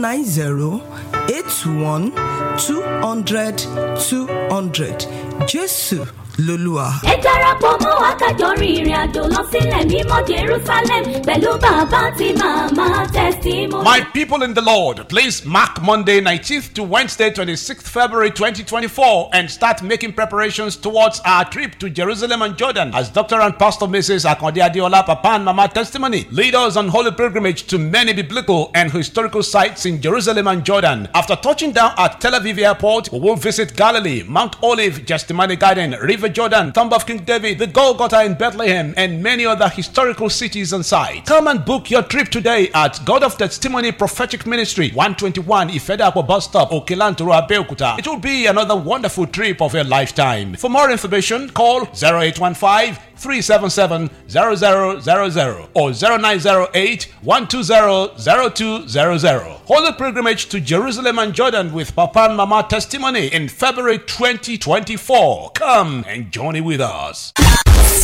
nine zero eight one two hundred two hundred jésù lolúwa. ẹ darapọ̀ mọ́ wa kájọ rin ìrìn àjò lọ sílẹ̀ mímọ́ jerusalem pẹ̀lú bàbá àti màmá testimony. My people in the Lord, please mark Monday 19th to Wednesday 26th February 2024 and start making preparations towards our trip to Jerusalem and Jordan as Dr. and Pastor Mrs. Akonde Adiola Papa and Mama Testimony lead us on holy pilgrimage to many biblical and historical sites in Jerusalem and Jordan. After touching down at Tel Aviv Airport, we will visit Galilee, Mount Olive, Gethsemane Garden, River Jordan, Tomb of King David, the Golgotha in Bethlehem, and many other historical cities and sites. Come and book your trip today at God of Testimony Prophetic Ministry, 121 Ifedapo Bus Stop, Okelantoro, Abeokuta. It will be another wonderful trip of your lifetime. For more information, call 0815 377 0000 or 0908 120 0200. Holy pilgrimage to Jerusalem and Jordan with Papa and Mama testimony in February 2024. Come and journey with us.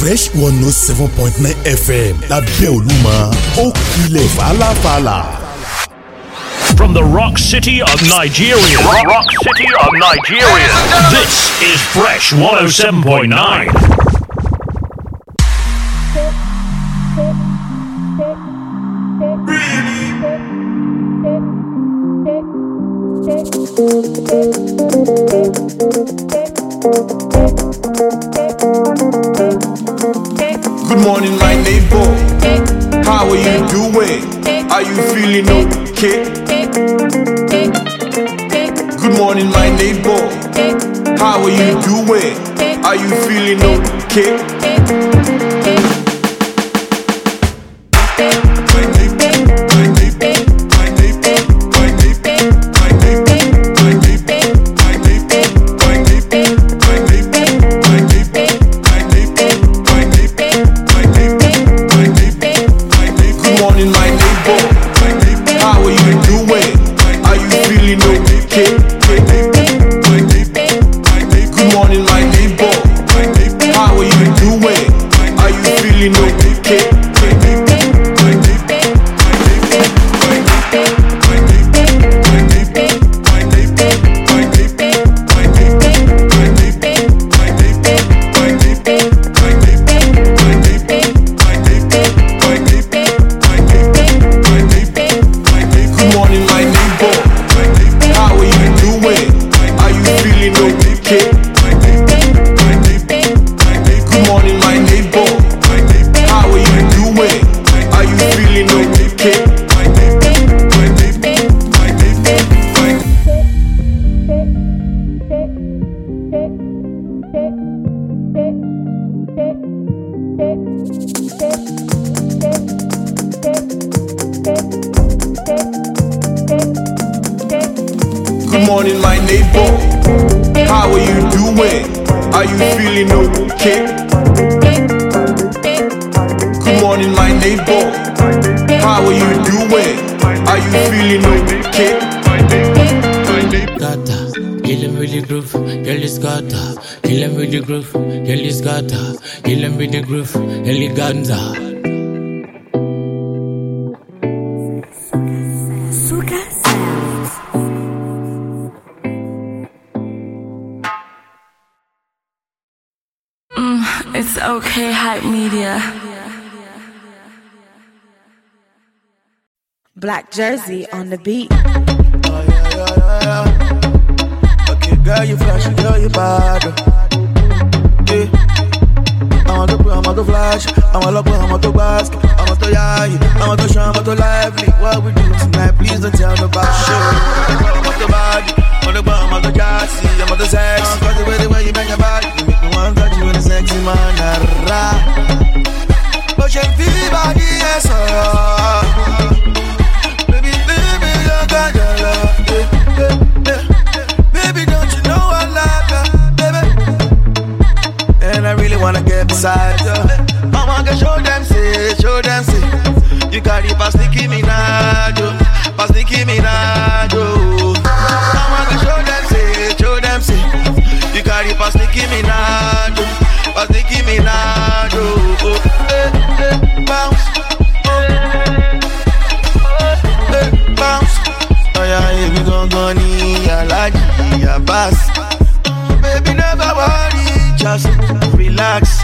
fresh one note seven point nine fm lábẹ́ olúmọ ó kilẹ̀ fàlàfàlà. From the rock city of Nigeria. Rock, rock city of Nigeria. This is Fresh 107.9. Good morning, my neighbor. How are you doing? Are you feeling okay? Good morning, my neighbor. How are you doing? Are you feeling okay? Eleganza. Mm, it's okay, hype media. Black Jersey on the beat. Okay, girl, you flash, girl, you bad. Yeah. I'm to put, I'm to flash, I'm to look, I'm to bask, I'm to yai, I'm to show, I'm to lively. What we do tonight, please don't tell nobody. I'm to body, I'm to bum, I'm to gassy, I'm to sex. I'm to the way the way you bang your body, you make me want to touch you in a sexy manner. Uh, but you feel body, yes, sir. Baby, baby, you got your love. Yeah, wanna get beside you. I wanna show them, see, show them, see. You carry past Nicki Minaj, oh. past Nicki Minaj, oh. I wanna show them, see, show them, see. You carry past Nicki Minaj, oh. past Nicki Minaj, oh. oh. Hey, hey, bounce. Baby, gon' go need Alaji, Abbas Baby, never worry, just relax.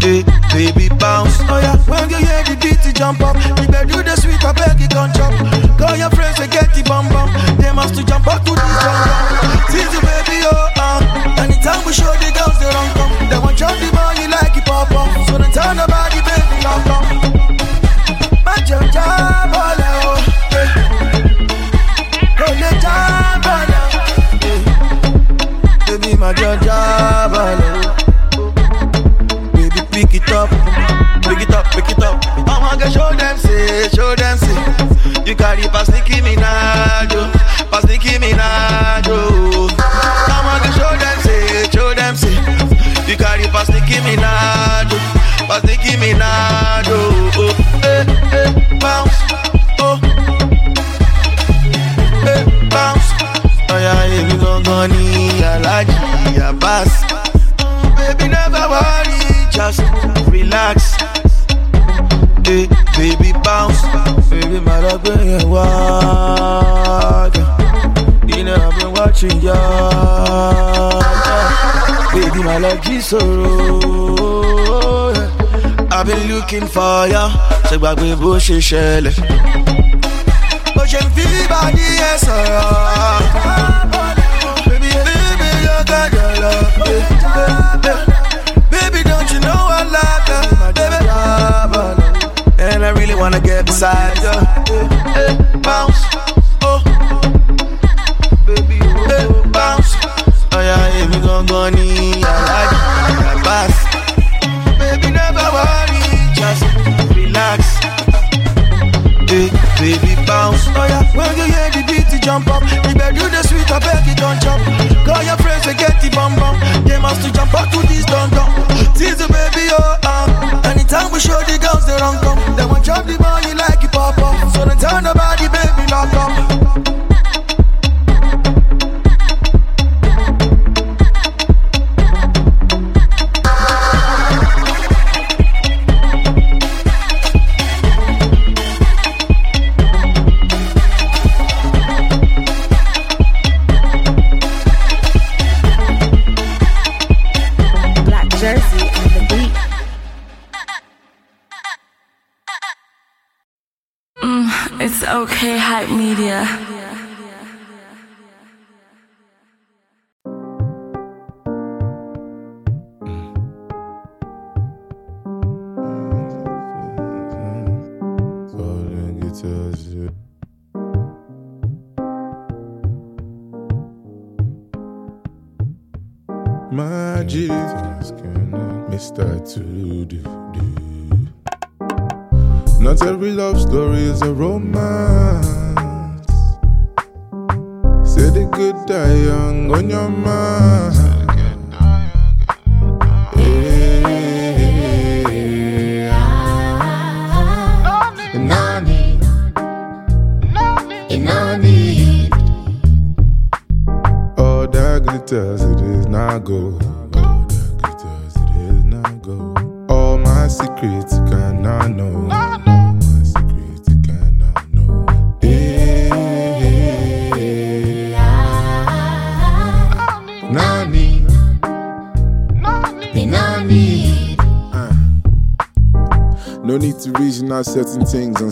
Hey, baby, bounce. Oh yeah, when you hear the beat, you jump up. You better do the sweet, I beg you, don't jump. Call your friends, they get the bum bum. They must to jump up to the jump. See the baby, oh, uh. Anytime we show the girls, my job, oh, ah, Baby, pick it up, pick it up, pick it up. I wanna show them, say, show them, say. You carry past Nicki Minaj, past Nicki Minaj, oh. I wanna show them, say, show them, say. You carry past Nicki Minaj, past Nicki Minaj, go ni Alaji Abbas. Mm, baby, never worry, just relax. Hey, baby, bounce. Baby, my dog, bring it wild. You know, I've been watching ya. Baby, my love, sorrow. I've been looking for ya. Ṣé gbàgbé bó ṣe ṣẹlẹ̀? Bó ṣe ń fi bàdí ẹ̀ sọ̀rọ̀. Baby, you don't you know I love you, baby? And I really wanna get beside you. Hey, bounce, oh, baby, oh, hey, bounce. Oh yeah, yeah, we gon' go ni Alaji Abbas. Baby, never worry, just relax. Baby, bounce. Oh yeah, when you hear the you jump up. You better do the sweet, I beg you don't jump. Call your friends, they get the bum bum. They must to jump up to this dum dum. Tease the baby, oh uh. Anytime we show the girls, they run come. They want jump the money like it pop up. So they tell nobody, baby, lock up. To do do. Not every love story is a romance. Say the good die young on your mind.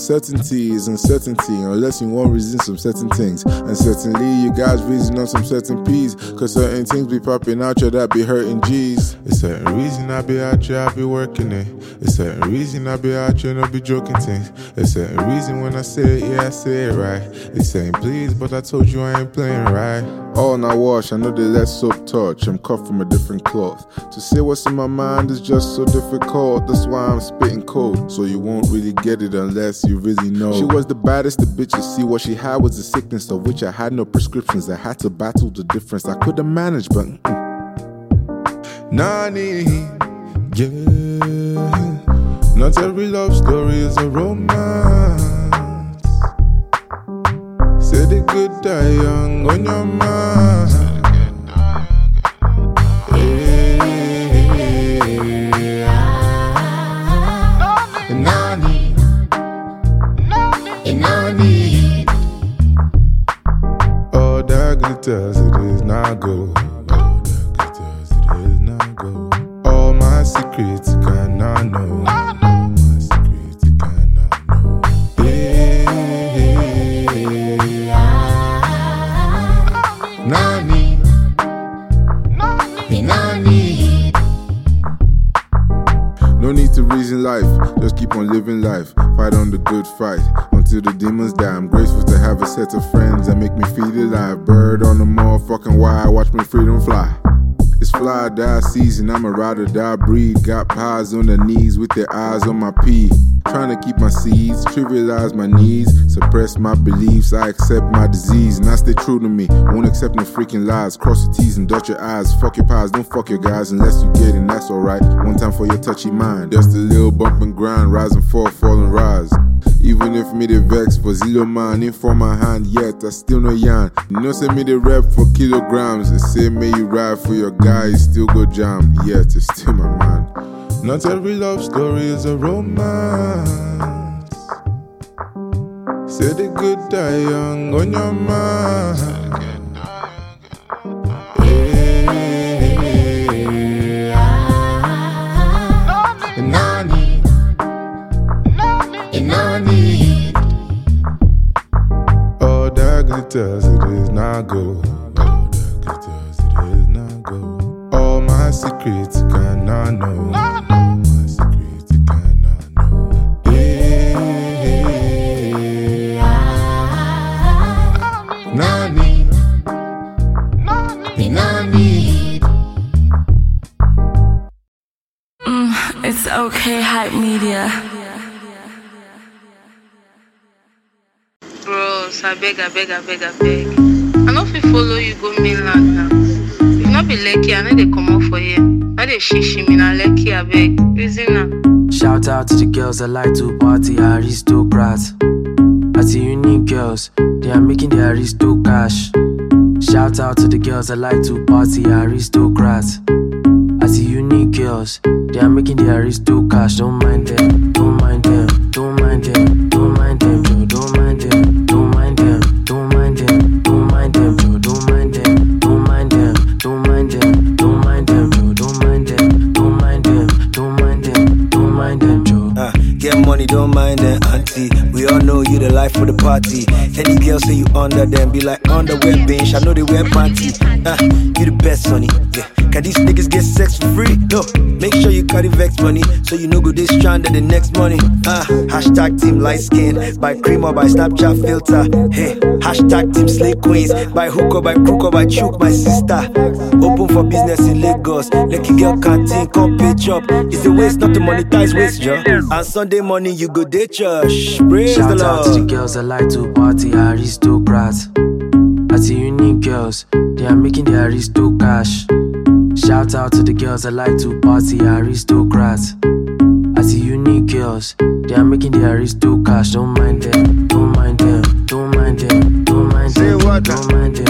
Things. Uncertainty is uncertainty unless you want reason some certain things. And certainly you guys reason on some certain P's. Cause certain things be popping out here that be hurting G's. It's certain reason I be out here, I be working it. It's certain reason I be out here, I be joking things. It's certain reason when I say it, yeah, I say it right. It's saying please, but I told you I ain't playing right. All now wash, I know they let soap touch. I'm cut from a different cloth. To say what's in my mind is just so difficult. That's why I'm spitting cold. So you won't really get it unless you really know. She was the baddest of bitches. See, what she had was a sickness of which I had no prescriptions. I had to battle the difference. I could have managed, but. Nani, yeah. Not every love story is a romance. Say the good die young on your mind. Hey, and I need, I need all that glitters. glitters, it is not gold. All that glitters, it is not gold. All my secrets good fight until the demons die. I'm grateful to have a set of friends that make me feel alive. Bird on the motherfucking wire, watch me freedom fly. It's fly die season, I'm a ride or die breed. Got pies on their knees with their eyes on my pee. Trying to keep my seeds, trivialize my needs, suppress my beliefs. I accept my disease and I stay true to me. Won't accept no freaking lies. Cross your T's and dot your I's. Fuck your pies, don't fuck your guys unless you get it, that's alright. One time for your touchy mind. Just a little bump and grind, rise and fall, fall and rise. Even if me the vex for zero man, ain't for my hand yet, I still no yarn. You know, say me the rep for kilograms. They say, may you ride for your guy, you still go jam, yet it's still my man. Not every love story is a romance. Say the good die young on your mind. Is not gold. All that glitters, it is not gold. All my secrets you cannot know. All my secrets you cannot know. Hey, Nani, Nani. Mm, it's okay, hype media. Bros, I beg, I beg, I beg, I beg. Girls that like to party, aristocrats. I see unique girls, they are making the aristo cash. Shout out to the girls that like to party, aristocrats. I see unique girls, they are making the aristo cash. Don't mind them, life for the party. Any girl say you under them, be like underwear bench. I know they wear panty. Uh, you the best, sonny. Yeah. Can these niggas get sex for free? No. Make sure you cut carry vex money, so you know go this stranded the next money. Uh, hashtag team light skin, by cream or by Snapchat filter. Hey, hashtag team slay queens, by hook or by crook or by choke, my sister. Open for business in Lagos. Lucky girl canteen, come pay chop. It's the waste not to monetize waste, yo. And Sunday morning you go day church. Praise Shout the out to the girls that like to party, aristocrats. As the unique girls, they are making the aristo cash. Shout out to the girls I like to party, aristocrats. As the unique girls, they are making the aristo cash. Don't mind them, don't mind them, don't mind them, don't mind them, don't mind them,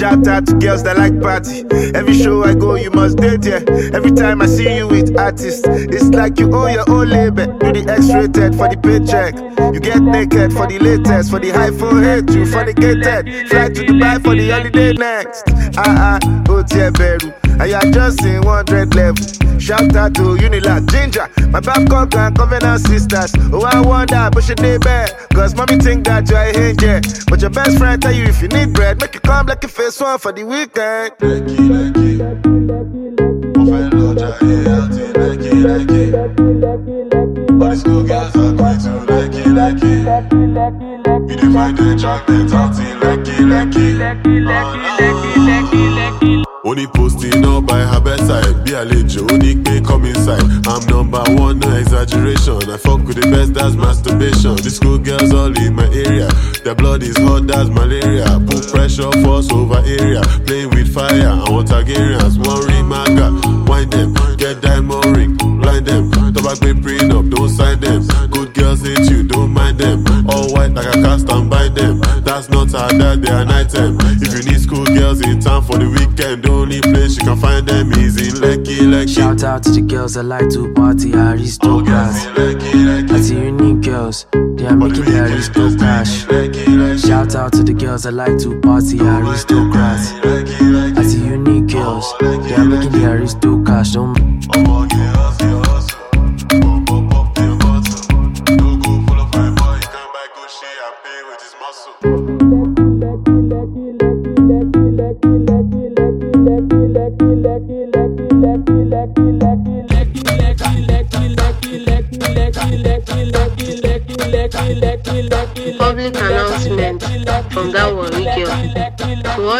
shout out to girls that like party. Every show I go, you must date, yeah. Every time I see you with artists, it's like you owe your own label. Do the X-rated for the paycheck. You get naked for the latest, for the high forehead, you fornicated. Fly to Dubai for the holiday next. Ah ah, oh dear. And you are just in 100 level. Shout out to Unilag, Ginger, my Babcock and Covenant sisters. Oh, I wonder, but should they bet? Cause mommy think that you're a angel. But your best friend tell you if you need bread, make you come like a face one for the weekend. Like it, like it, like it, like it, like it, like it. All the school girls are going to Lekki, Lekki. You dey find the chocolate out in Lekki, Lekki. Only posting up by her bedside. Be a lejo, only pay come inside. I'm number one, no exaggeration. I fuck with the best, that's masturbation. The school girls all in my area. Their blood is hot, that's malaria. Put pressure, force over area. Playing with fire, I want Targaryens. One ring maga, mind them. Get diamond ring, blind them. Tobacco prenup, don't sign them. Good girls hate you, don't mind them. All white like a cast and bind them. That's not how that they are night time. If you need school girls in town for the weekend, the only place you can find them is in Lekki, Lekki. Shout out to the girls that like to party, aristocrats. I see unique girls, they are making the aristo cash. Shout out to the girls that like to party, aristocrats. I see unique girls, they are making the cash. Don't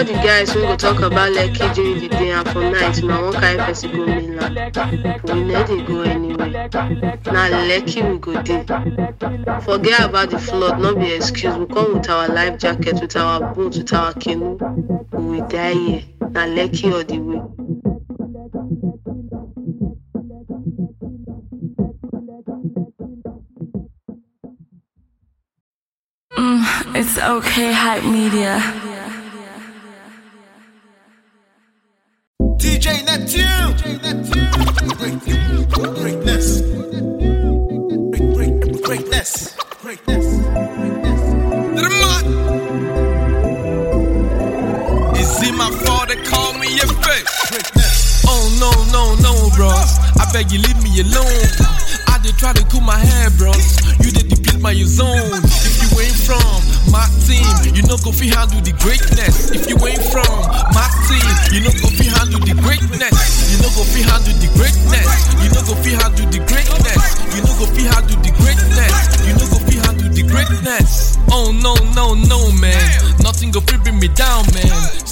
all the guys who go talk about Lekki during the day and for night, na one kind person go mainland. We no dey go anywhere. Na Lekki we go dey. Forget about the flood, no be excuse. We come with our life jacket, with our boat, with our canoe. We die here. Na Lekki all the way. Mm, it's okay, hype media. DJ Neptune. Greatness. Great, great, greatness. Greatness. Mud. Is it my fault they call me a fake? Greatness. Oh no, no, no, bros. I beg you leave me alone. I did try to cool my hair, bros. You did deplete my zone. If you ain't from my team, you know go fi handle the greatness. If you ain't from my team, you know go fi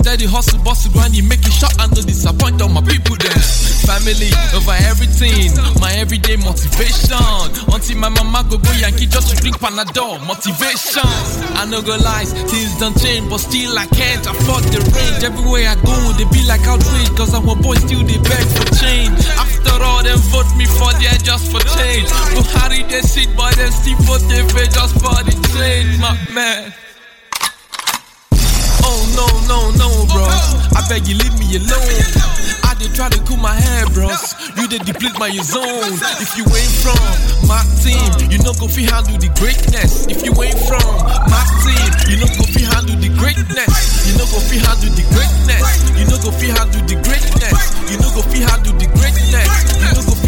Steady hustle, bustle, grind, you make it shot and no disappoint all my people then. Family over everything, my everyday motivation. Until my mama go go Yankee just to drink Panadol, motivation. I no go lies, things don't change, but still I can't afford the range. Everywhere I go, they be like outrage, cause I'm a boy still they beg for change. After all, them vote me for there just for change. Buhari they sit, but them still vote they just for the change, my man. No, no, no, bros. I beg you leave me alone. I did try to cool my hair, bros. You did deplete my zone. If you ain't from my team, you know go fi handle the greatness. If you ain't from my team, you know go fi handle the greatness. You know go fi handle the greatness. You know go fi handle the greatness. You know go fi handle the greatness. You know go fi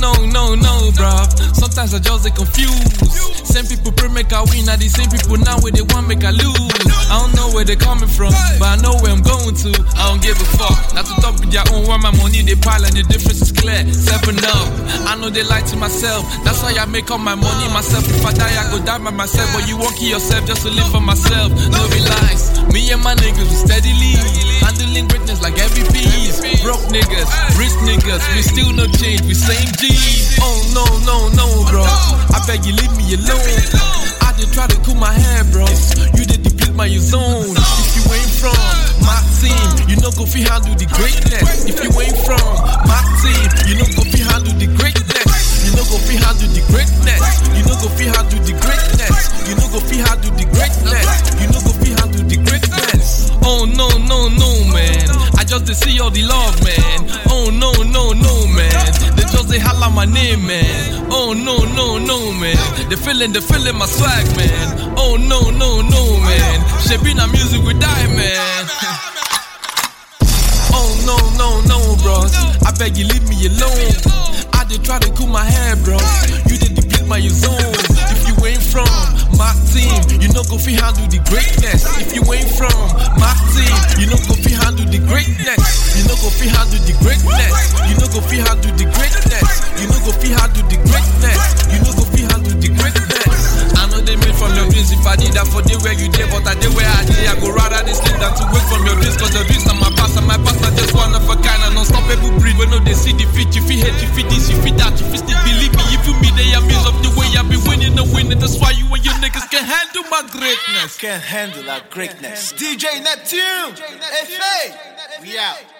no, no, no, bro. Sometimes I just get confused. Same people pray make I win, are the same people now where they want make I lose. I don't know where they coming from, but I know where I'm going to. I don't give a fuck. Not to talk with their own where my money they pile and the difference is clear. Seven up. I know they lie to myself. That's why I make all my money myself. If I die, I go die by myself. But you won't kill yourself just to live for myself. No relax. Me and my niggas we steadily handling greatness like every piece. Broke niggas, rich niggas, we still no change. We same G. Oh no, no, no, bro. I beg you leave me alone. I did try to cool my hair, bros. You did deplete my zone. If you ain't from my team, you know go fi handle the greatness. If you ain't from my team, you know go fi handle the greatness. You know go fi handle the greatness. You know go fi handle the greatness. You know go fi handle the greatness. You know go fi handle the greatness. Oh no, no, no, man. I just dey see all the love, man. Oh no, no, no, man. They just they holla my name, man. Oh no, no, no, man. They feeling, they feeling my swag, man. Oh no, no, no, man. Shaping our music we die, man. Oh no, no, no, bros. I beg you leave me alone. Did try to cool my hair, bros. You did deplete my zone. If you ain't from my team, you know go fi handle the greatness. If you ain't from my team, you know go fi handle the greatness. You know go fi handle the greatness. You know go fi handle the greatness. You know go fi handle the greatness. You know go fi handle the greatness. I they made from your dreams. If I did that for the where you did, but I did where I did. I go rather they sleep than to wake from your dreams. Cause your dreams are my past and my past are just one of a kind. And unstoppable breed. When no they see defeat, you feel hate, you feel this, you feel that, you feel still believe me. if You me, they amuse of the way I've been winning and winning. That's why you and your niggas can handle my greatness. Can't handle our greatness. DJ Neptune. Hey, we out.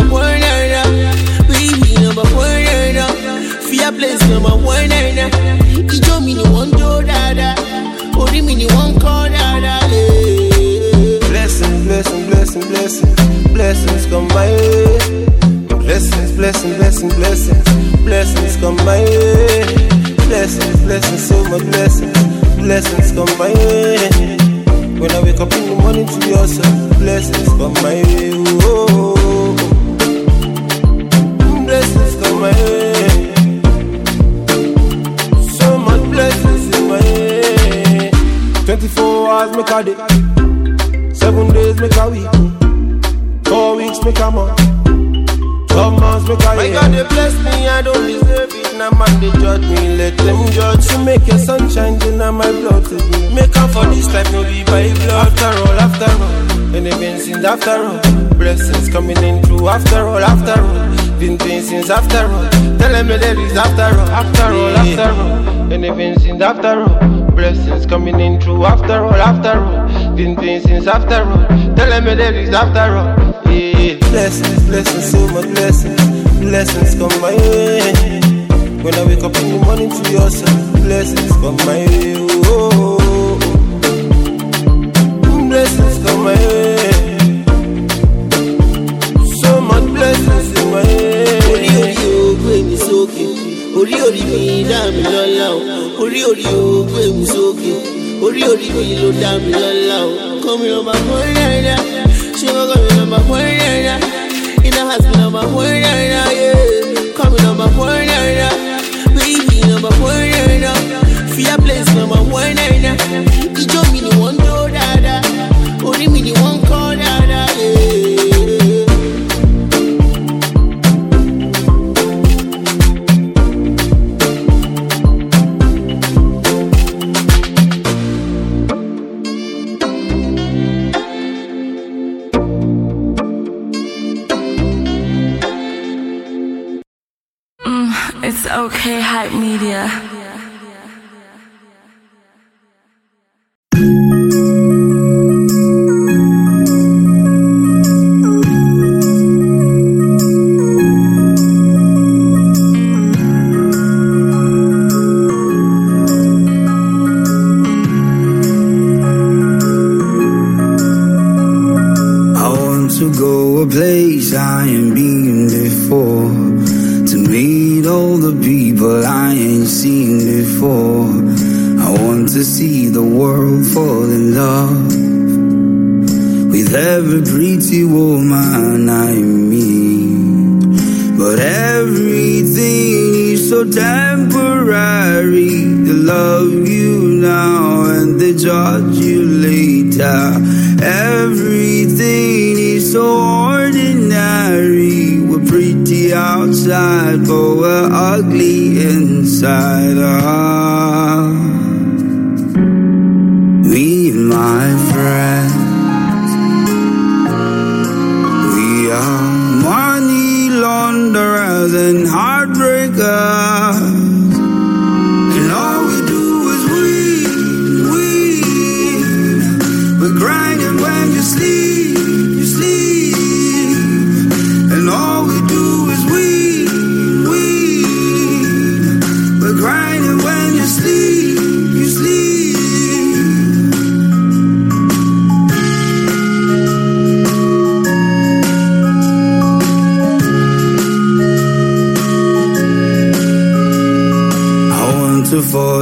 àmọ́ rẹ̀ bíbí ọmọ àmọ́ rẹ̀ fíà place ọmọ àmọ́ rẹ̀ ìjọ mi ni wọ́n jó dáadáa orí mi ni wọ́n kọ́ dáadáa. Blessings, blessings, blessings, blessings, blessings come my way. Blessings, blessings, blessings, blessings, blessings come my way. Blessings, blessings, so much blessings, blessings come my way. When I wake up in the morning to your blessings come my way. Oh, way. So much blessings in my way. 24 hours make a day. Seven days make a week. Four weeks make a month. Twelve months make a year. My God, they bless me, I don't deserve it. Now man, they judge me, let them judge. You make your sunshine, then now my blood to me. Make up for this life, no be by blood. After all, after all. And they've been since after all. Blessings coming in through after all, after all. Been doing since after all. Tell them that is after all, after all, after all. They've since after all. Blessings coming in through after all, after all. Been doing since after all. Tell them that is after all. Yeah. Blessings, blessings, so much blessings. Blessings come my way. When I wake up in the morning to your son, blessings come my way. Oh, oh, oh. blessings come my way. Orí orí mi dá mi lọ́lá o. Orí orí o gbé mi sókè. Orí orí mi ló dá mi lọ́lá o. Kọ́ mi ọmọ àmọ́ rẹ̀ ṣé wọ́n kọ́ mi ọmọ àmọ́ rẹ̀ iná àti mi mi ọmọ àmọ́ rẹ̀ bíbí ọmọ àmọ́ rẹ̀ fíà place ọmọ àmọ́ rẹ̀ ìjọ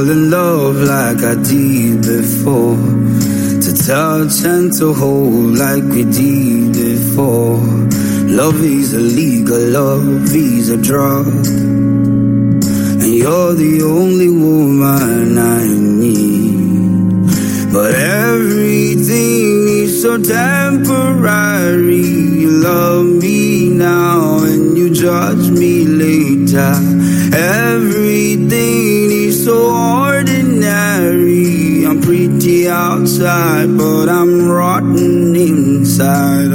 fall in love like I did before. To touch and to hold like we did before. Love is illegal, love is a drug. And you're the only woman I need. But everything is so temporary. You love me now and you judge me later. Everything so ordinary. I'm pretty outside, but I'm rotten inside.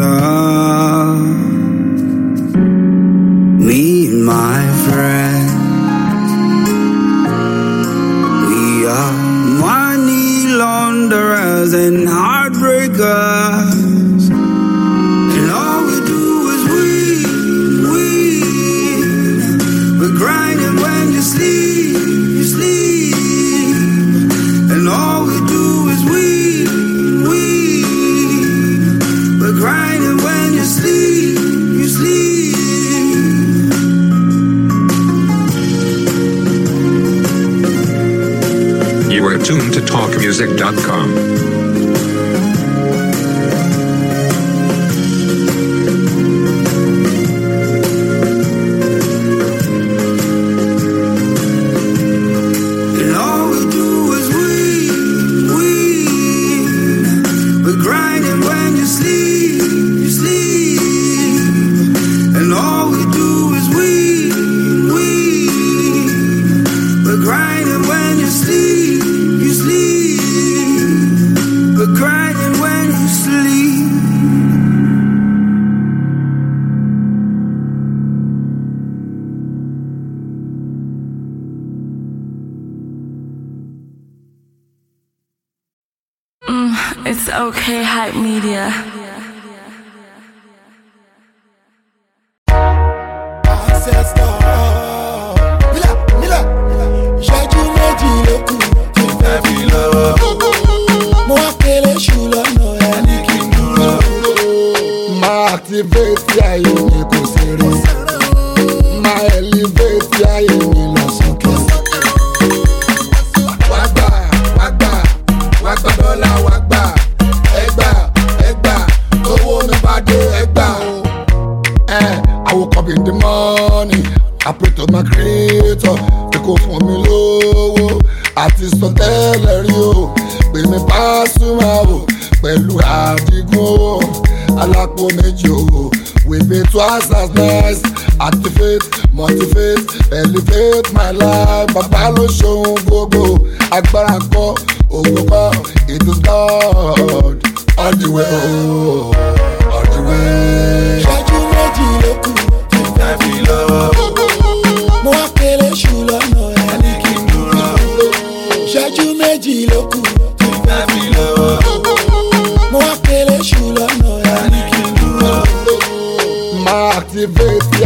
music.com.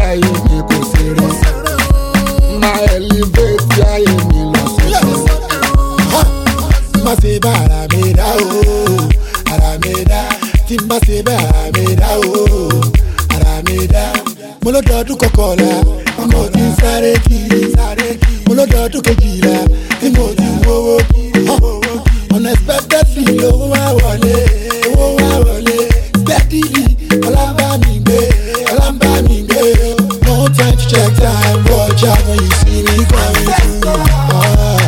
ayé mi kò ṣeré máa elevate ayé mi lọ sókè má ṣe bá ara mi dá o. Ara mi dá tí má ṣe bá ara mi dá o. Ara mi dá. Mo lọ́dọọdún kọkànlá ọmọ ti ń sáré kiri mo lọ́dọọdún kejìlá tí mo ti ń wọ́wọ́ kiri unexpectedly owó wá wọlé owó wá wọlé. Steadily. French check time, watch out when you see me coming through. Ah,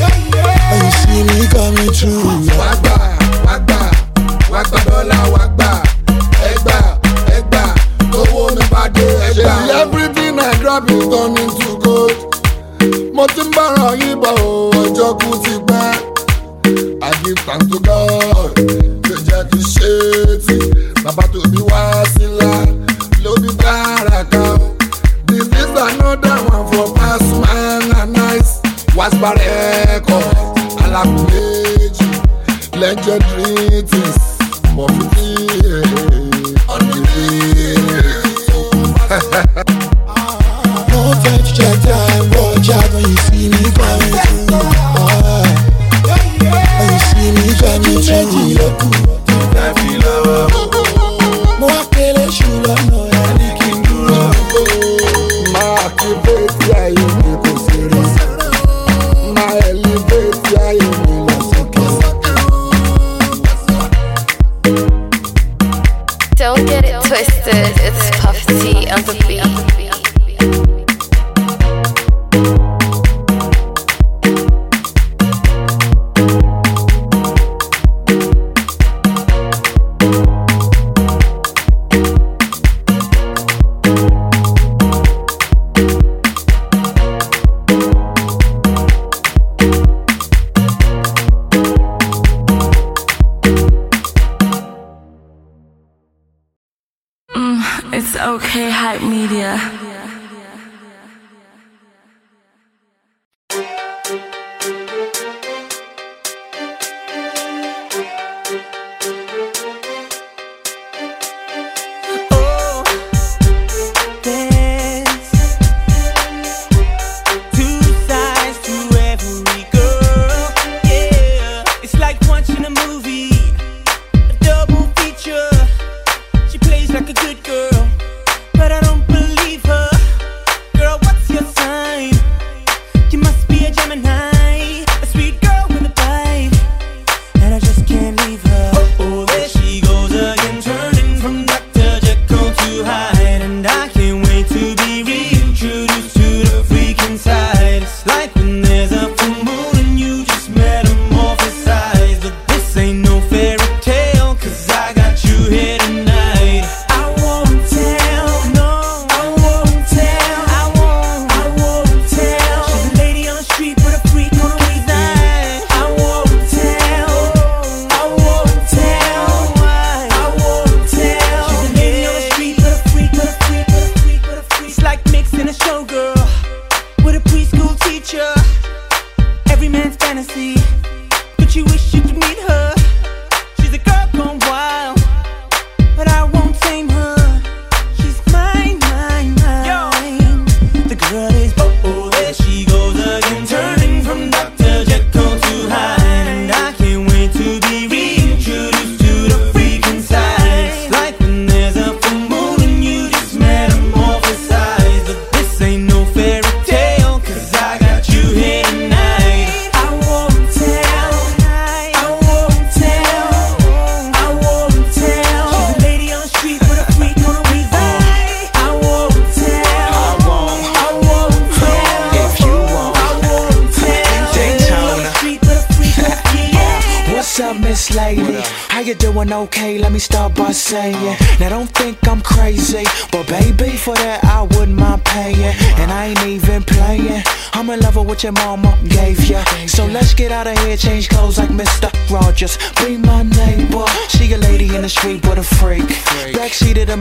when you see me coming through. Wagba, wagba, wagba dọ́là wagba, ẹgbà, ẹgbà, owó mi bá dé ẹgbà. Everything I grab is turning to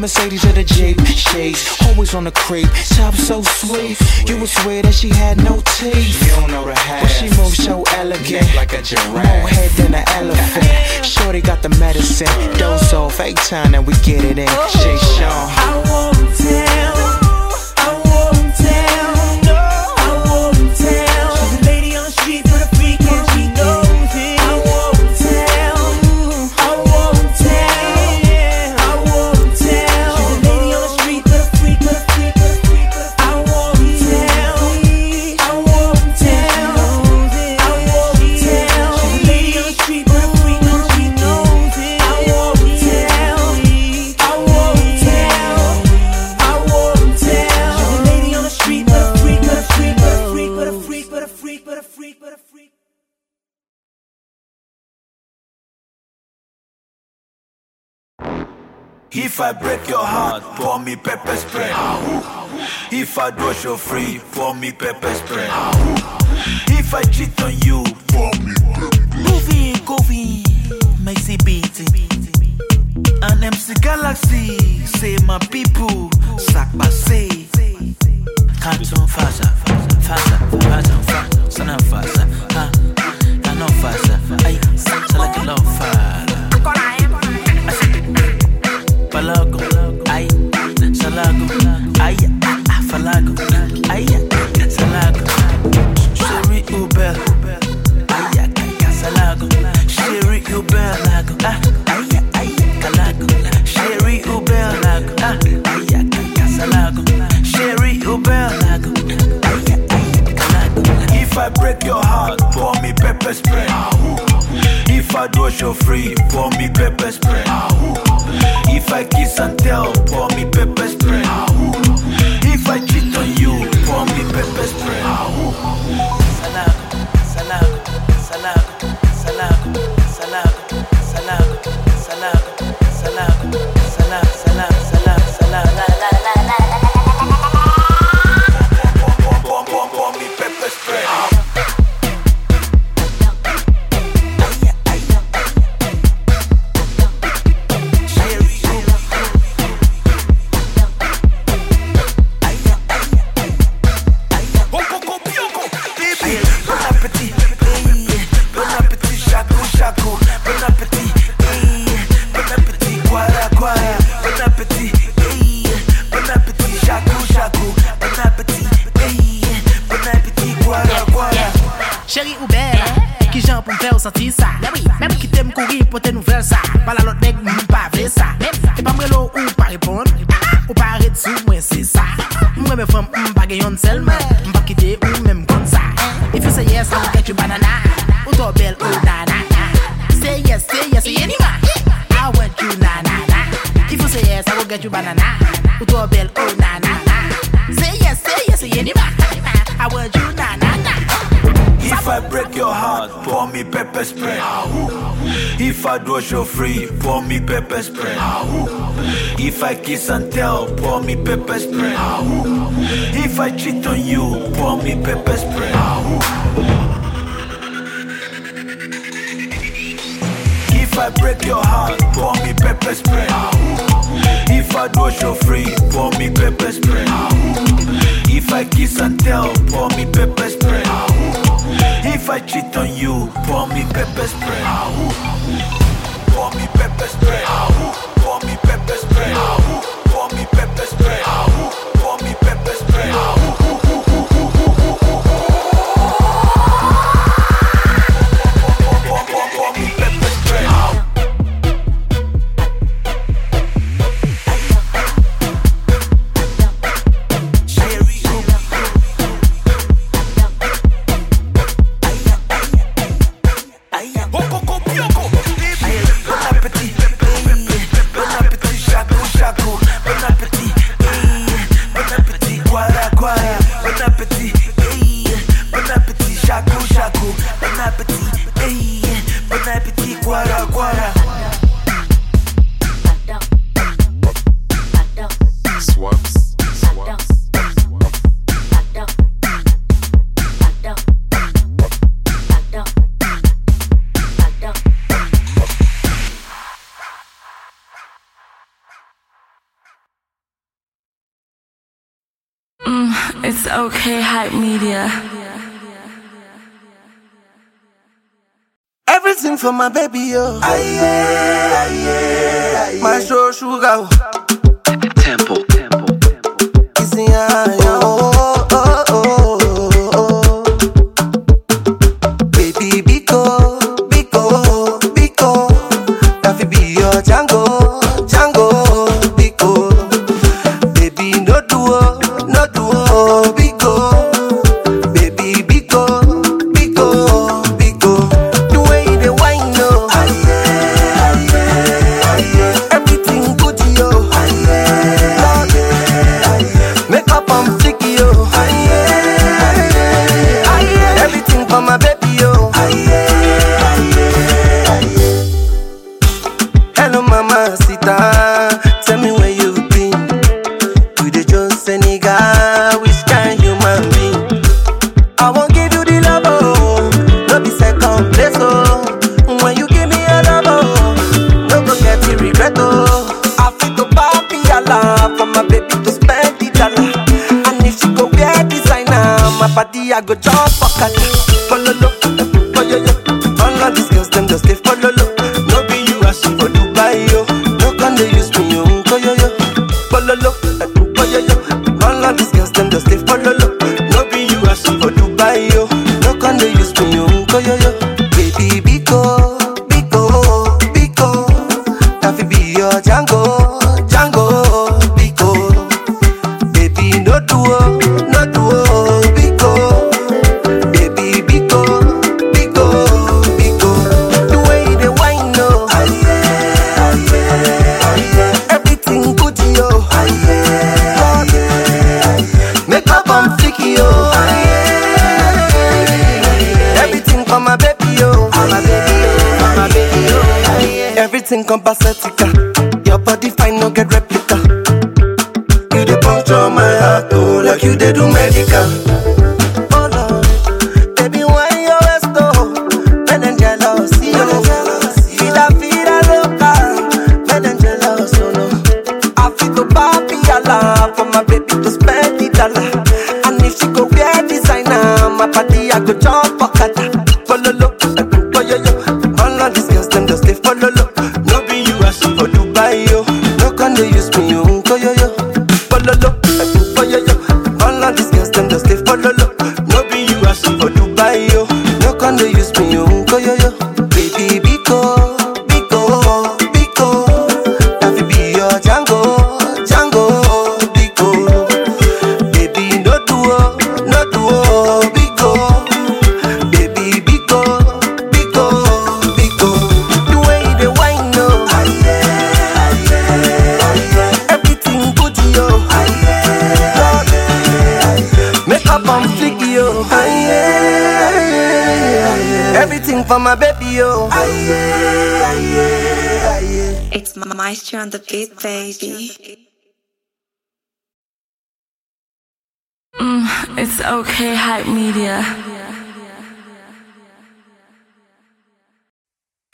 Mercedes or the Jeep. Shades, always on the creep. Top so sweet. You would swear that she had no teeth. You don't know the half. But she moves so elegant. Neck like a giraffe. More head than an elephant. Shorty got the medicine. Dose off, fake time and we get it in. Shake Sean. I won't tell. a freak. If I break your heart, pour me pepper spray. If I do you free, pour me pepper spray. If I cheat on you, pour me Movie, Govi, Maxi Beat. An MC Galaxy, say my people, sack my say. Cartoon faster, uh, faster, uh, faster, uh, faster, son of faster, huh? I know faster, aye, so like a love father. Balago, aye, salago, aye, ah, ah, falago, aye, salago. Sherry Uber, aye, ah, salago, Sherry Uber, lago, aye, aye, calago, Sherry Uber, lago, ah open and If I break your heart, pour me pepper spray. If I do show free, pour me pepper spray. If I kiss and tell, pour me pepper bon appétit, hey, bon appétit, Jaco, Jaco, bon appétit, hey, bon appétit, voilà, voilà. Chérie Hubert, qui j'ai? Là ah oui. Rojo free, pour me pepper spray. If I kiss and tell, pour me pepper spray. If I cheat on you, pour me pepper spray. If I break your heart, pour me pepper spray. If I do show free, pour me pepper spray. If I kiss and tell, pour me pepper spray. If I cheat on you, pour me pepper spray. Let's play. sing for my baby, yo. Aye, aye, aye, My show sugar. Temple. Temple. Temple. Temple. up and flick you. Oh, aye, yeah, Everything for my baby, oh. aye. It's my Maestro on the beat, baby. Mm, it's okay, hype media.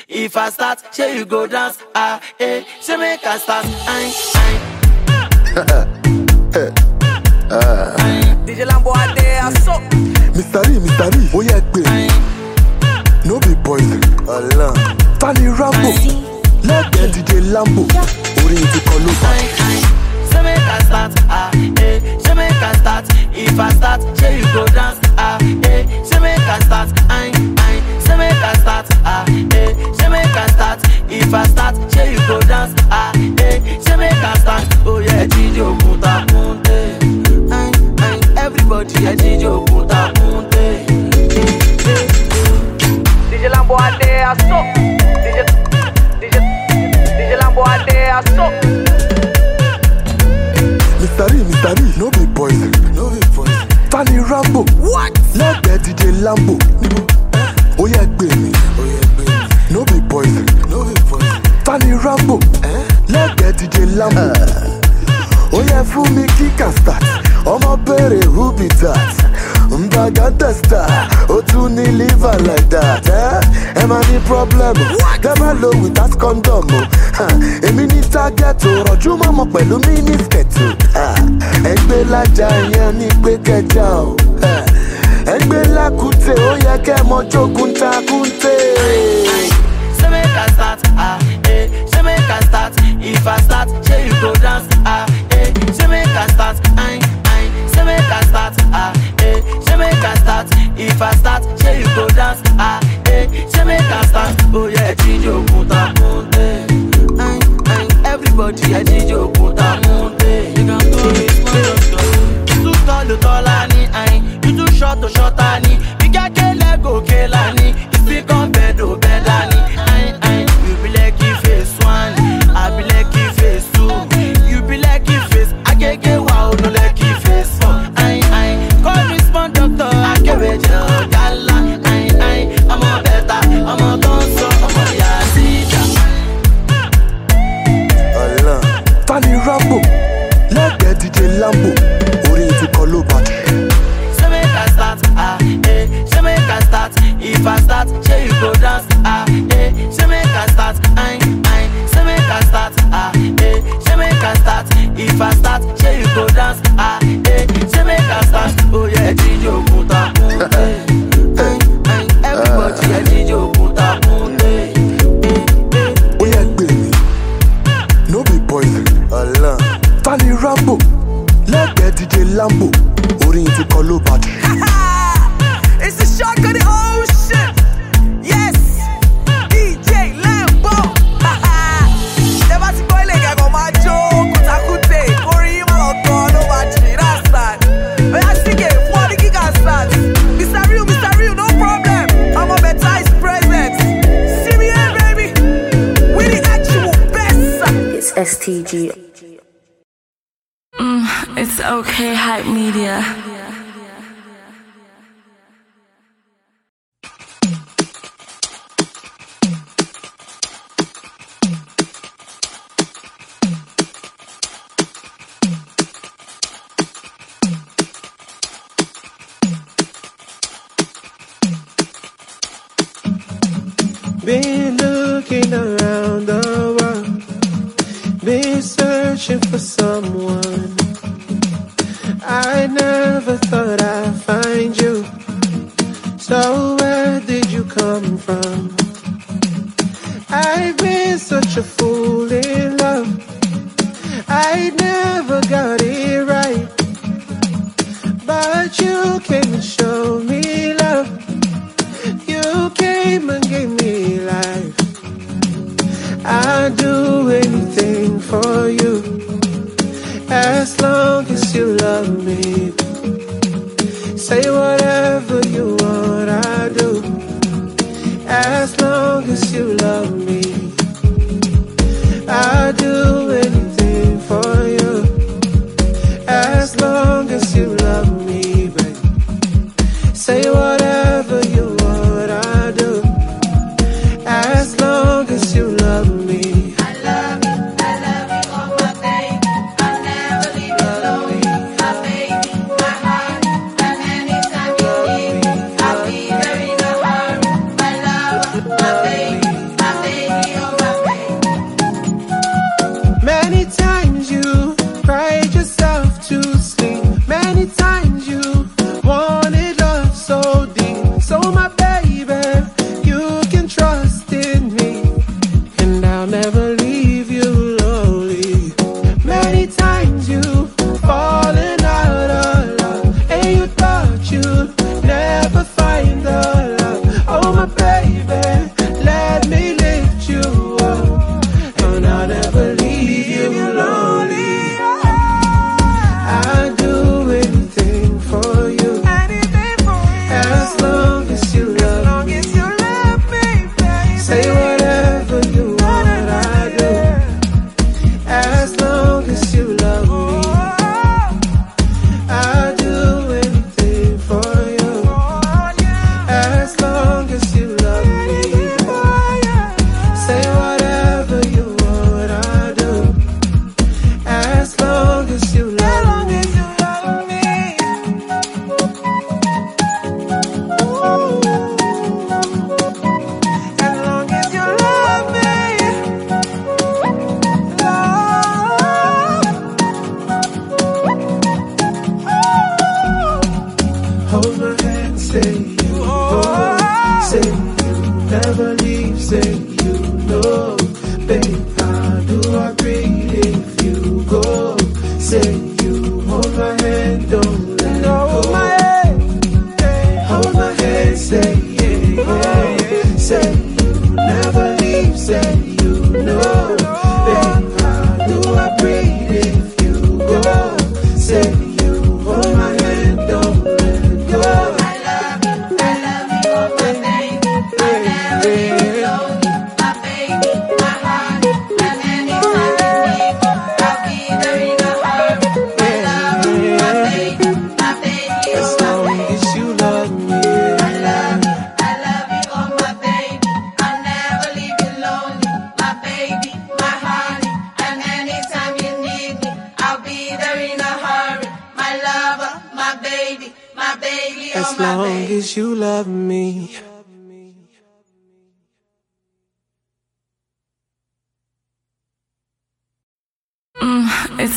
If I start, say you go dance? Ah, eh, say make a start. Aye, aye. DJ Lambo out there, I so. Mr. Lee, Mr. Lee, ó yẹ gbé. No be poison. Allah. Tani Rambo. Lẹ́gbẹ̀ẹ́ DJ Lambo. Orin ti kọ ló bá. Say make I start, ah, eh, say make I start. If I start, say you go dance, ah, eh, say make I start, aye, aye. Say make I start, ah, eh, say make I start. If I start, you go dance, ah, eh, say make I start. Oh yeah, DJ Okunta Kunte, aye, aye. Everybody, yeah, DJ Okunta Kunte. DJ Lambo out there, I so. DJ, DJ, DJ Lambo out there, I so. Mr. Lee, Mr. Lee, no be poison. No be poison. Tani Rambo. What? Lẹ́gbẹ̀ẹ́ DJ Lambo. Ó yẹ gbé mi. No be poison. No be poison. Tani Rambo. Lẹ́gbẹ̀ẹ́ DJ Lambo. Ó yẹ fún mi kíkà start. Ọmọ béèrè who be that? Mbaga testa, ó tún ní liver like that. Ẹ máa ní problem bá lo without condom Èmi ní target o, rọ̀jú mọ́mọ́ pẹ̀lú. Ha, Ẹgbẹ́ lájà yẹn ní pé kẹjà o. Ẹgbẹ́ lákùtè ó yẹ kẹ́ mọ jogun takùntè. Say make I start, media.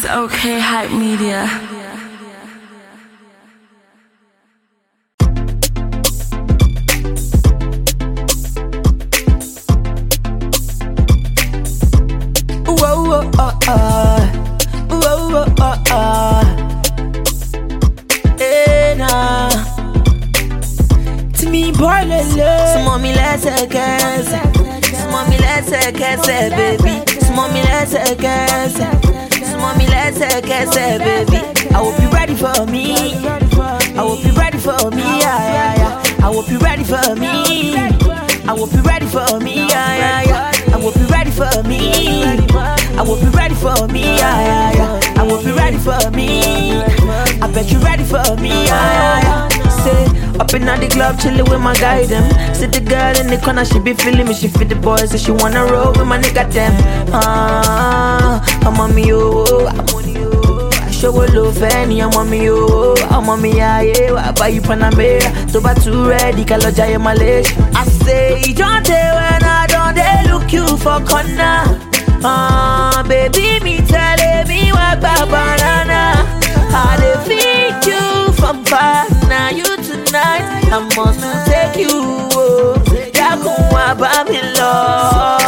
Mm, okay, hype media. Whoa, whoa, uh, uh. Whoa, whoa, uh, uh. Eh, nah. Tí mi bọ́ lélẹ̀. Súnmọ́ mi lẹ́sẹ̀kẹsẹ̀. Súnmọ́ mi lẹ́sẹ̀kẹsẹ̀, baby. Súnmọ́ mi lẹ́sẹ̀kẹsẹ̀. Súnmọ́ mi lẹ́sẹ̀kẹsẹ̀, baby. I hope you ready for me. I hope you ready for me. I hope you ready for me. I hope you ready for me. I hope you ready for me. I hope you ready for me. I hope you ready for me. I bet you ready for me, yeah, yeah, yeah. Say, up in the club, chillin' with my guy them. See the girl in the corner, she be feeling me, she feel the boys, so she wanna roll with my nigga them. Ah, I'm on me, oh, I'm on you. ṣòwò ló fẹ́ ni ọmọ mi o ọmọ mi ayé wà báyìí panamera tó bá tún rẹ́ẹ̀dì ká lọ jayé malaysia. I say e don dey when I don dey look you for corner. Uh, baby tẹ̀lé mi wá gba banana. I dey you from far na you tonight. I must take you o. Dákun wá bá mi lọ.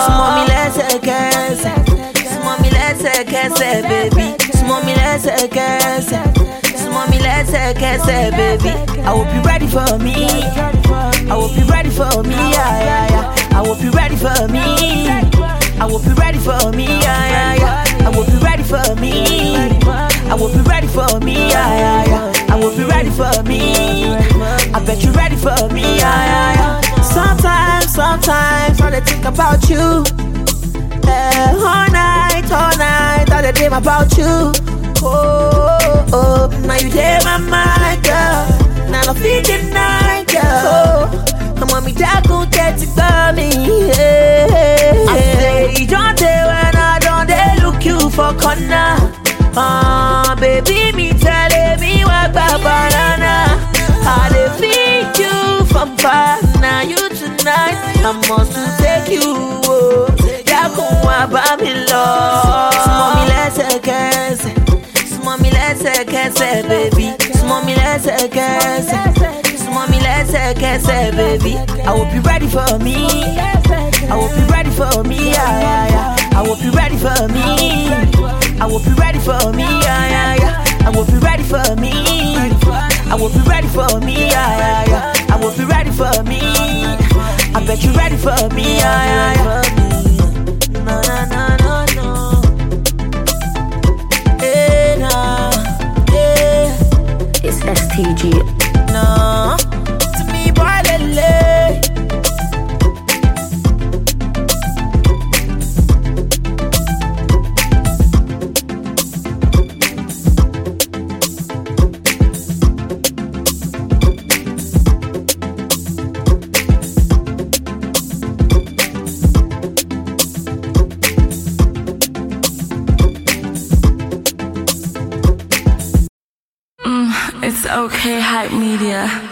Súnmọ́ mi lẹ́sẹ̀kẹsẹ̀. Súnmọ́ mi lẹ́sẹ̀kẹsẹ̀, baby. Súnmọ́ mi lẹ́sẹ̀kẹsẹ̀. Súnmọ́ mi lẹ́sẹ̀kẹsẹ̀, baby. I hope you ready for me. I hope you ready for me, yeah, yeah, yeah. I hope you ready for me. I hope you ready for me, yeah, yeah, yeah. I hope you ready for me. I hope you ready for me, yeah, yeah, yeah. I hope you ready for me. I bet you ready for me, yeah, yeah, yeah. Sometimes, sometimes, when I think about you. Eh, all night, all night, all the dream about you. Oh, oh, oh, now you there, my mind, girl. Now I'm feeling night, girl. Oh, come on, me that gon' get for me. Yeah. I say, don't tell when I don't they look you for corner. Ah, baby, me telling me banana. I dey feed you from far, now you tonight. I must take you. Oh. Dákun wá bá mi lọ. Súnmọ́ mi lẹ́sẹ̀kẹsẹ̀. Súnmọ́ lẹ́sẹ̀kẹsẹ̀, baby. Súnmọ́ mi lẹ́sẹ̀kẹsẹ̀. Súnmọ́ mi lẹ́sẹ̀kẹsẹ̀, baby. I hope you ready for me. I hope you ready for me, yeah, yeah, yeah. I hope you ready for me. I hope you ready for me, yeah, yeah, yeah. I hope you ready for me. I hope you ready for me, yeah, yeah, yeah. I hope you ready for me. I bet you ready for me, yeah, yeah, yeah. No, no, no, no, no. Eh, nah, eh. It's STG. Hype media.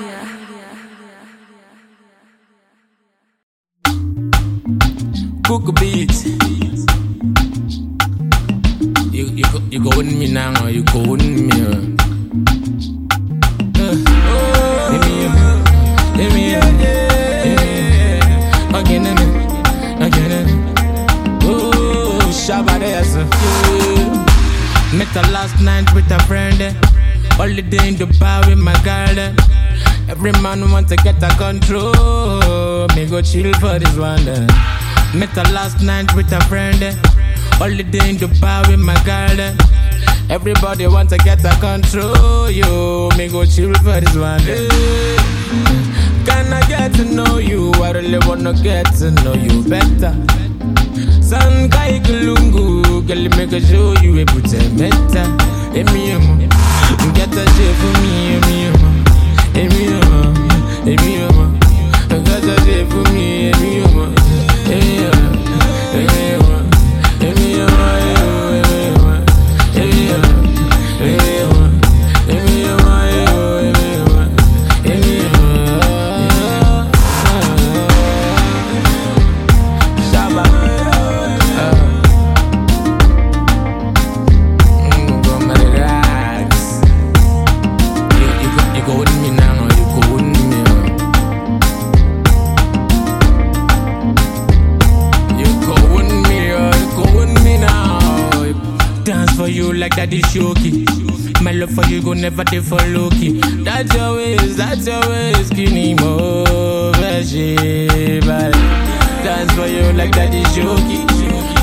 Chill for this one. eh. Met her last night with a friend. eh. Holiday in Dubai with my girl. eh. Everybody want to get a control. You, me go chill for this one. eh. Can I get to know you? I really wanna get to know you better. San kai kulungu, girl, make a show you a put a meta. Emi emo, get a shit for me, emi emo, emi emi yesterday for me, and you, yeah, yeah. Daddy shoki. My love for you go never dey for low key. That's your ways, that's your ways, skinny mo, vegetable. Dance for you like Daddy Showkey.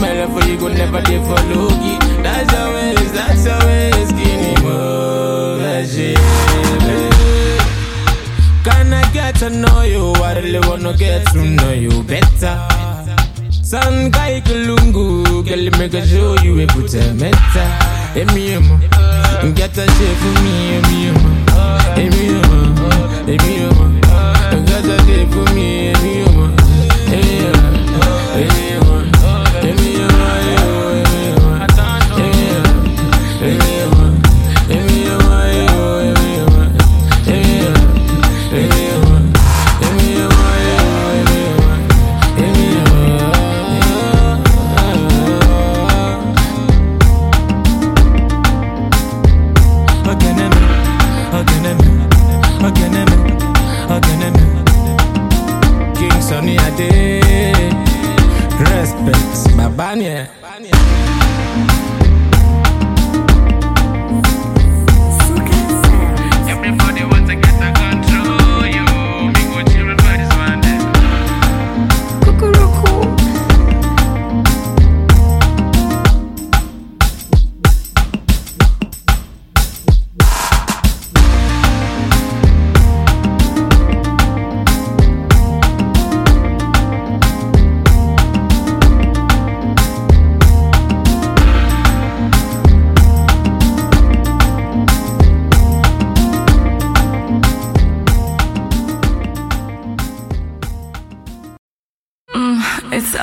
My love for you go never dey for low key. That's your ways, that's your ways, skinny mo, vegetable. Can I get to know you? I really wanna get to know you better. San kai kulungu, girl, make a show you a a meta. Ebioma, you got a shit for me, Emiema, Emiema, you got a shit for me, Emiema, Emiema,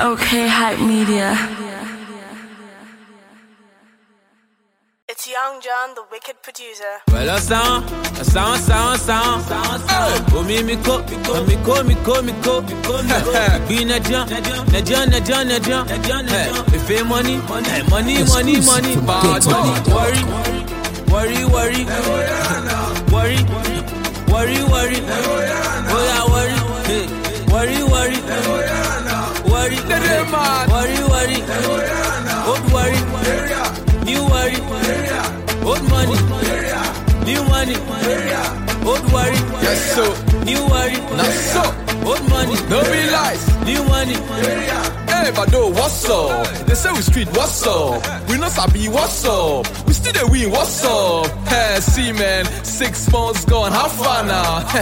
it's okay, hype media. It's Young John, the wicked producer. Well, a sound, a sound, sound, sound, sound. Oh, me, me, ko, me, ko, me, ko, me, ko, me, ko, me, ko, me, ko. Be na jam, na jam, na jam, na jam, na jam. Hey, if it money, money, money, money, money, bad money. Worry, worry, worry, worry, worry, worry. Oh yeah, worry, hey, worry, worry, worry, worry, worry, old worry, new worry, old money, new money, old worry, Yes, so. new worry, Now so. old money, No be lies. new money. What's up? They say we street, what's up? We not sabi, what's up? We still the win, what's up? Hey, see, man, six months gone, how far now?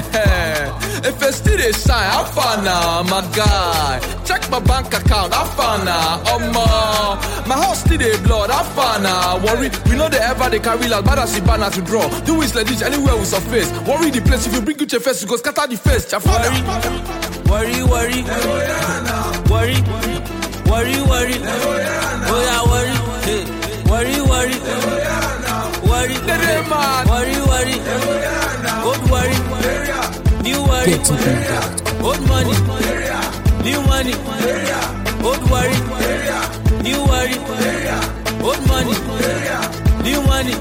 if I still they shine, how far now, my guy? Check my bank account, how far now? Oh, my, my house still they blood, how far now? Worry, we know they ever they carry like bad as banner to draw. Do it like this anywhere we surface. Worry the place, if you bring Gucci face, you go scatter the face. Jafada. Worry, worry, worry, worry, worry. Oh yeah, worry, hey, worry, worry, worry, hey, worry, worry. Old worry, new worry, old money, new money, old worry, new worry, old money, new money,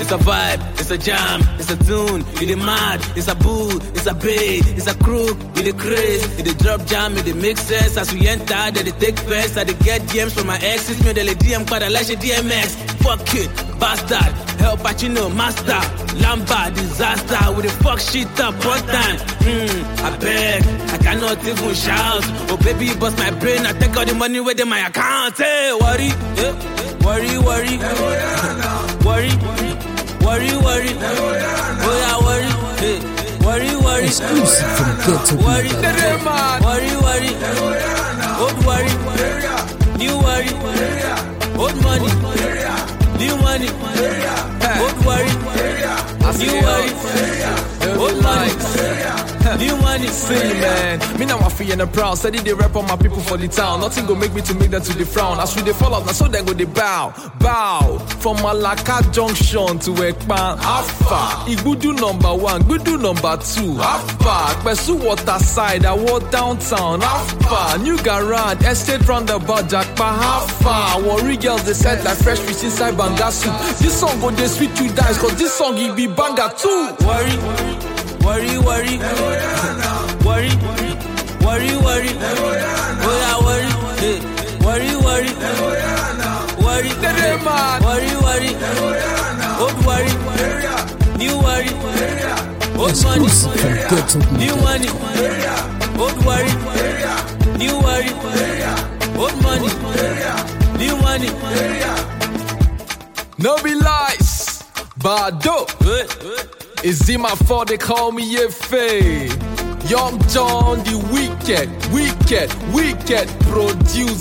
it's a vibe, it's a jam, it's a tune, it a mad, it's a boo, it's a bay, it's a crook, it a craze, it a drop jam, it a make sense as we enter, that they take first, I they get DMs from my exes, me they DM quite a like DMX, fuck it, bastard, Al Pacino, master, lamba, disaster, with the fuck shit up one time, hmm, I beg, I cannot even shout, oh baby, bust my brain, I take all the money with in my account, hey, worry, eh, worry, worry, worry, worry, worry, oh yeah, worry, hey, worry, worry, Exclusive from Ghetto worry, worry, worry, old worry, new worry, old money, new money, old worry, new worry, old money, new money. See man, me now I feel and proud. Steady they rap on my people for the town. Nothing go make me to make them to the frown. As we they fall out, now so then go they bow, bow. From Malaka Junction to Ekpan, Alpha. Igbudu number one, Gudu number two, Alpha. Pesu water side, I walk downtown, Alpha. New garage, estate roundabout, Jakpa, Alpha. Warri girls they set like fresh fish inside Bangasu. This song go they sweet you guys, cause this song it be banger too. Worry, worry, worry, worry, worry, worry, oh yeah, worry, hey, worry, worry, worry, hey, worry, worry, old worry, new worry, old money, Exclusive from Ghetto new money, old worry, old worry new worry, old money, new money. No be lies, Bado. Eh, eh. Is it my fault they call me Yefe? Young John, the wicked, wicked, wicked producer.